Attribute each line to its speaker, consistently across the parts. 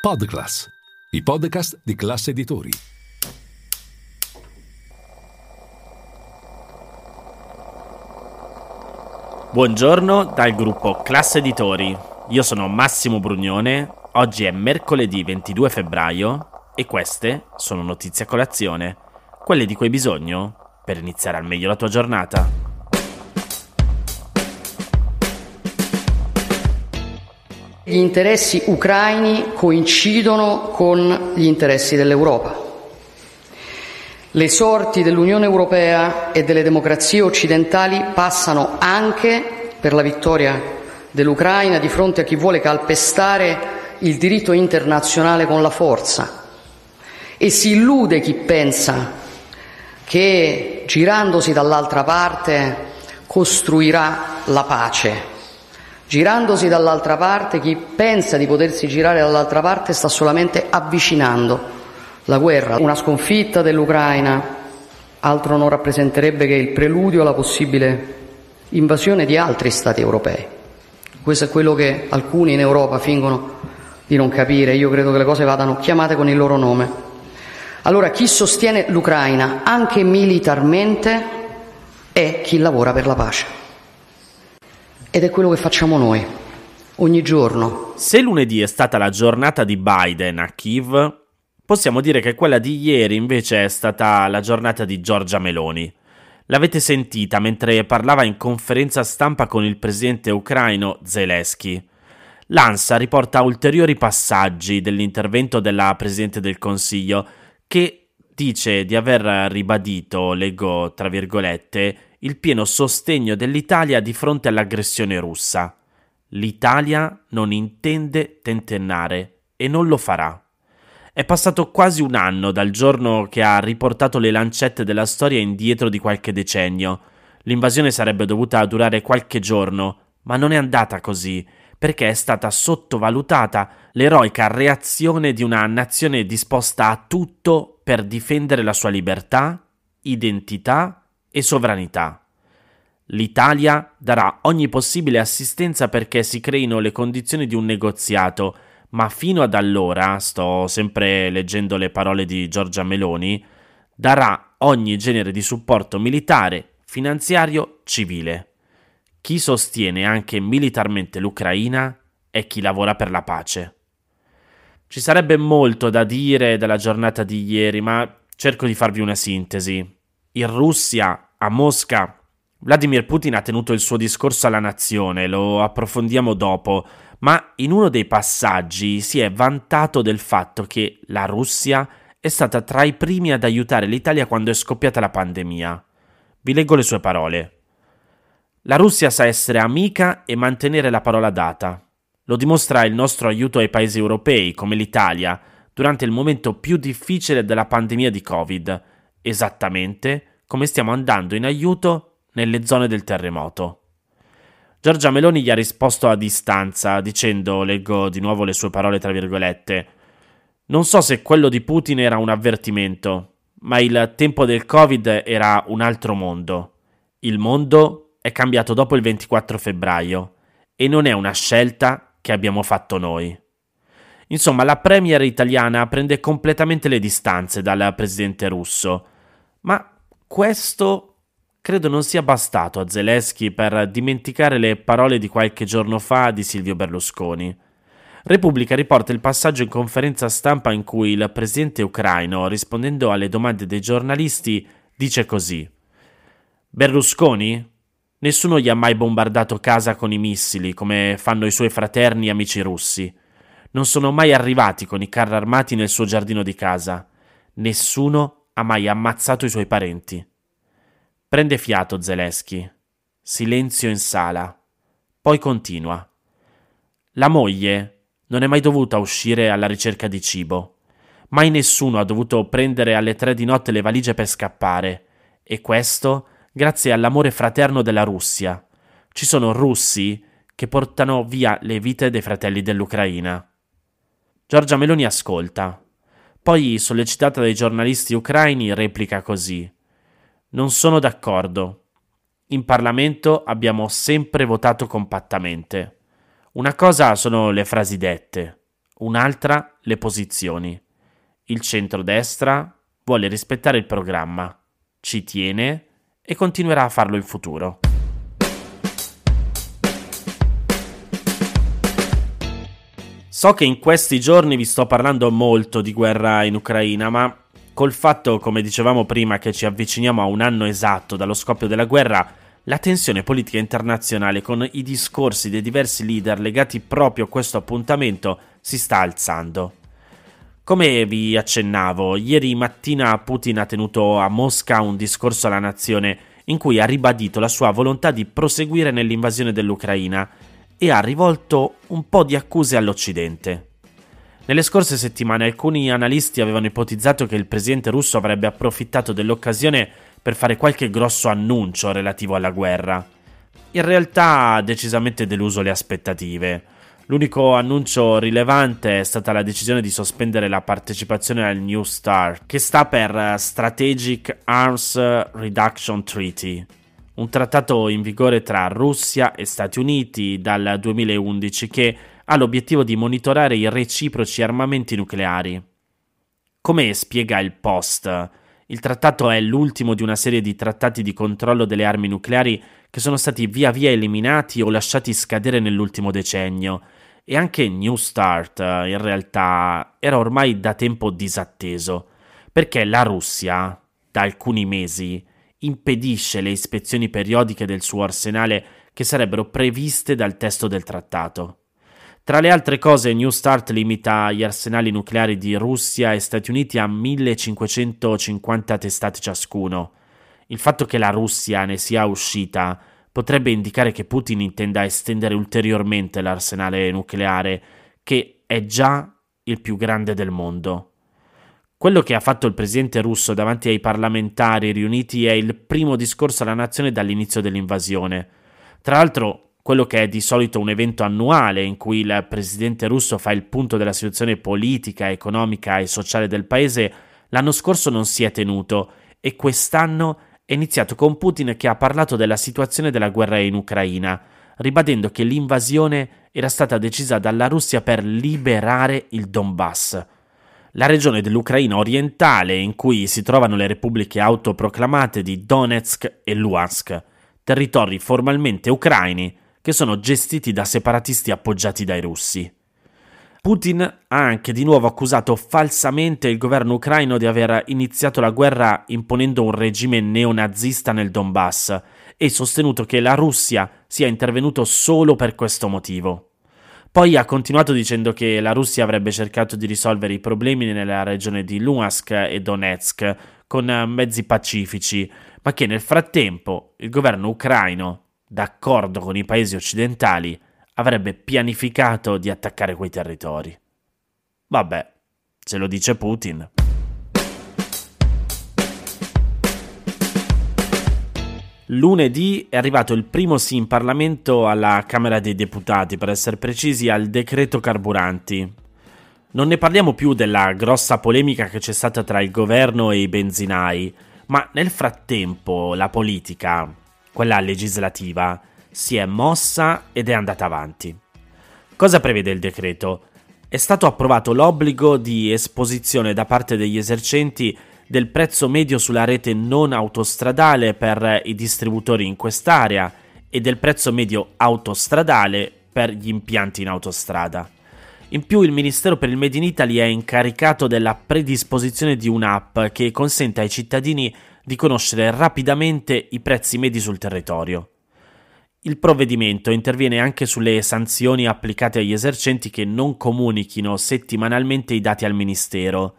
Speaker 1: Podclass, i podcast di classe editori.
Speaker 2: Buongiorno dal gruppo Classe Editori. Io sono Massimo Brugnone. Oggi è mercoledì 22 febbraio e queste sono notizie a colazione, quelle di cui hai bisogno per iniziare al meglio la tua giornata.
Speaker 3: Gli interessi ucraini coincidono con gli interessi dell'Europa. Le sorti dell'Unione Europea e delle democrazie occidentali passano anche per la vittoria dell'Ucraina di fronte a chi vuole calpestare il diritto internazionale con la forza. E si illude chi pensa che girandosi dall'altra parte costruirà la pace. Girandosi dall'altra parte, chi pensa di potersi girare dall'altra parte sta solamente avvicinando la guerra. Una sconfitta dell'Ucraina altro non rappresenterebbe che il preludio alla possibile invasione di altri Stati europei. Questo è quello che alcuni in Europa fingono di non capire. Io credo che le cose vadano chiamate con il loro nome. Allora chi sostiene l'Ucraina anche militarmente è chi lavora per la pace. Ed è quello che facciamo noi, ogni giorno.
Speaker 2: Se lunedì è stata la giornata di Biden a Kiev, possiamo dire che quella di ieri invece è stata la giornata di Giorgia Meloni. L'avete sentita mentre parlava in conferenza stampa con il presidente ucraino Zelensky. L'ANSA riporta ulteriori passaggi dell'intervento della Presidente del Consiglio che dice di aver ribadito, leggo tra virgolette, il pieno sostegno dell'Italia di fronte all'aggressione russa. L'Italia non intende tentennare e non lo farà. È passato quasi un anno dal giorno che ha riportato le lancette della storia indietro di qualche decennio. L'invasione sarebbe dovuta durare qualche giorno, ma non è andata così, perché è stata sottovalutata l'eroica reazione di una nazione disposta a tutto per difendere la sua libertà, identità e sovranità. L'Italia darà ogni possibile assistenza perché si creino le condizioni di un negoziato, ma fino ad allora, sto sempre leggendo le parole di Giorgia Meloni, darà ogni genere di supporto militare, finanziario, civile. Chi sostiene anche militarmente l'Ucraina è chi lavora per la pace. Ci sarebbe molto da dire della giornata di ieri, ma cerco di farvi una sintesi. In Russia, a Mosca, Vladimir Putin ha tenuto il suo discorso alla nazione, lo approfondiamo dopo, ma in uno dei passaggi si è vantato del fatto che la Russia è stata tra i primi ad aiutare l'Italia quando è scoppiata la pandemia. Vi leggo le sue parole. La Russia sa essere amica e mantenere la parola data. Lo dimostra il nostro aiuto ai paesi europei, come l'Italia, durante il momento più difficile della pandemia di Covid esattamente come stiamo andando in aiuto nelle zone del terremoto. Giorgia Meloni gli ha risposto a distanza, dicendo, leggo di nuovo le sue parole tra virgolette, non so se quello di Putin era un avvertimento, ma il tempo del Covid era un altro mondo. Il mondo è cambiato dopo il 24 febbraio e non è una scelta che abbiamo fatto noi. Insomma, la premier italiana prende completamente le distanze dal presidente russo, ma questo credo non sia bastato a Zelensky per dimenticare le parole di qualche giorno fa di Silvio Berlusconi. Repubblica riporta il passaggio in conferenza stampa in cui il presidente ucraino, rispondendo alle domande dei giornalisti, dice così: Berlusconi? Nessuno gli ha mai bombardato casa con i missili come fanno i suoi fraterni amici russi non sono mai arrivati con i carri armati nel suo giardino di casa. Nessuno ha mai ammazzato i suoi parenti. Prende fiato Zelensky. Silenzio in sala. Poi continua. La moglie non è mai dovuta uscire alla ricerca di cibo. Mai nessuno ha dovuto prendere alle tre di notte le valigie per scappare. E questo grazie all'amore fraterno della Russia. Ci sono russi che portano via le vite dei fratelli dell'Ucraina. Giorgia Meloni ascolta. Poi, sollecitata dai giornalisti ucraini, replica così. Non sono d'accordo. In Parlamento abbiamo sempre votato compattamente. Una cosa sono le frasi dette, un'altra le posizioni. Il centrodestra vuole rispettare il programma, ci tiene e continuerà a farlo in futuro. So che in questi giorni vi sto parlando molto di guerra in Ucraina, ma col fatto, come dicevamo prima, che ci avviciniamo a un anno esatto dallo scoppio della guerra, la tensione politica internazionale con i discorsi dei diversi leader legati proprio a questo appuntamento si sta alzando. Come vi accennavo, ieri mattina Putin ha tenuto a Mosca un discorso alla nazione in cui ha ribadito la sua volontà di proseguire nell'invasione dell'Ucraina e ha rivolto un po' di accuse all'Occidente. Nelle scorse settimane alcuni analisti avevano ipotizzato che il presidente russo avrebbe approfittato dell'occasione per fare qualche grosso annuncio relativo alla guerra. In realtà ha decisamente deluso le aspettative. L'unico annuncio rilevante è stata la decisione di sospendere la partecipazione al New START, che sta per Strategic Arms Reduction Treaty, un trattato in vigore tra Russia e Stati Uniti dal 2011 che ha l'obiettivo di monitorare i reciproci armamenti nucleari. Come spiega il Post, il trattato è l'ultimo di una serie di trattati di controllo delle armi nucleari che sono stati via via eliminati o lasciati scadere nell'ultimo decennio, e anche New Start in realtà era ormai da tempo disatteso, perché la Russia, da alcuni mesi, impedisce le ispezioni periodiche del suo arsenale che sarebbero previste dal testo del trattato. Tra le altre cose, New Start limita gli arsenali nucleari di Russia e Stati Uniti a 1550 testate ciascuno. Il fatto che la Russia ne sia uscita potrebbe indicare che Putin intenda estendere ulteriormente l'arsenale nucleare, che è già il più grande del mondo. Quello che ha fatto il presidente russo davanti ai parlamentari riuniti è il primo discorso alla nazione dall'inizio dell'invasione. Tra l'altro, quello che è di solito un evento annuale in cui il presidente russo fa il punto della situazione politica, economica e sociale del paese, l'anno scorso non si è tenuto e quest'anno è iniziato con Putin che ha parlato della situazione della guerra in Ucraina, ribadendo che l'invasione era stata decisa dalla Russia per liberare il Donbass la regione dell'Ucraina orientale in cui si trovano le repubbliche autoproclamate di Donetsk e Luhansk, territori formalmente ucraini che sono gestiti da separatisti appoggiati dai russi. Putin ha anche di nuovo accusato falsamente il governo ucraino di aver iniziato la guerra imponendo un regime neonazista nel Donbass e sostenuto che la Russia sia intervenuto solo per questo motivo. Poi ha continuato dicendo che la Russia avrebbe cercato di risolvere i problemi nella regione di Luhansk e Donetsk con mezzi pacifici, ma che nel frattempo il governo ucraino, d'accordo con i paesi occidentali, avrebbe pianificato di attaccare quei territori. Vabbè, se lo dice Putin. Lunedì è arrivato il primo sì in Parlamento alla Camera dei Deputati, per essere precisi al decreto carburanti. Non ne parliamo più della grossa polemica che c'è stata tra il governo e i benzinai, ma nel frattempo la politica, quella legislativa, si è mossa ed è andata avanti. Cosa prevede il decreto? È stato approvato l'obbligo di esposizione da parte degli esercenti del prezzo medio sulla rete non autostradale per i distributori in quest'area e del prezzo medio autostradale per gli impianti in autostrada. In più il Ministero per il Made in Italy è incaricato della predisposizione di un'app che consente ai cittadini di conoscere rapidamente i prezzi medi sul territorio. Il provvedimento interviene anche sulle sanzioni applicate agli esercenti che non comunichino settimanalmente i dati al Ministero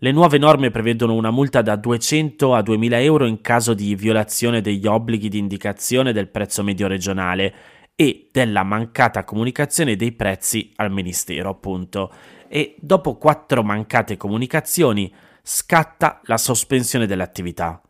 Speaker 2: le nuove norme prevedono una multa da 200 a 2000 euro in caso di violazione degli obblighi di indicazione del prezzo medio regionale e della mancata comunicazione dei prezzi al Ministero, appunto. E dopo quattro mancate comunicazioni scatta la sospensione dell'attività.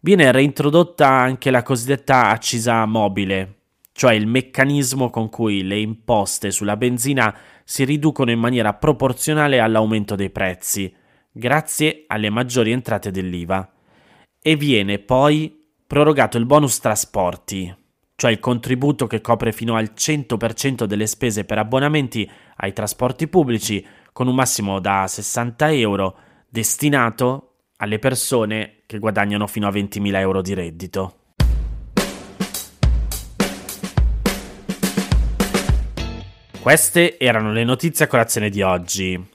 Speaker 2: Viene reintrodotta anche la cosiddetta accisa mobile, cioè il meccanismo con cui le imposte sulla benzina si riducono in maniera proporzionale all'aumento dei prezzi grazie alle maggiori entrate dell'IVA. E viene poi prorogato il bonus trasporti, cioè il contributo che copre fino al 100% delle spese per abbonamenti ai trasporti pubblici, con un massimo da 60 euro, destinato alle persone che guadagnano fino a 20.000 euro di reddito. Queste erano le notizie a colazione di oggi.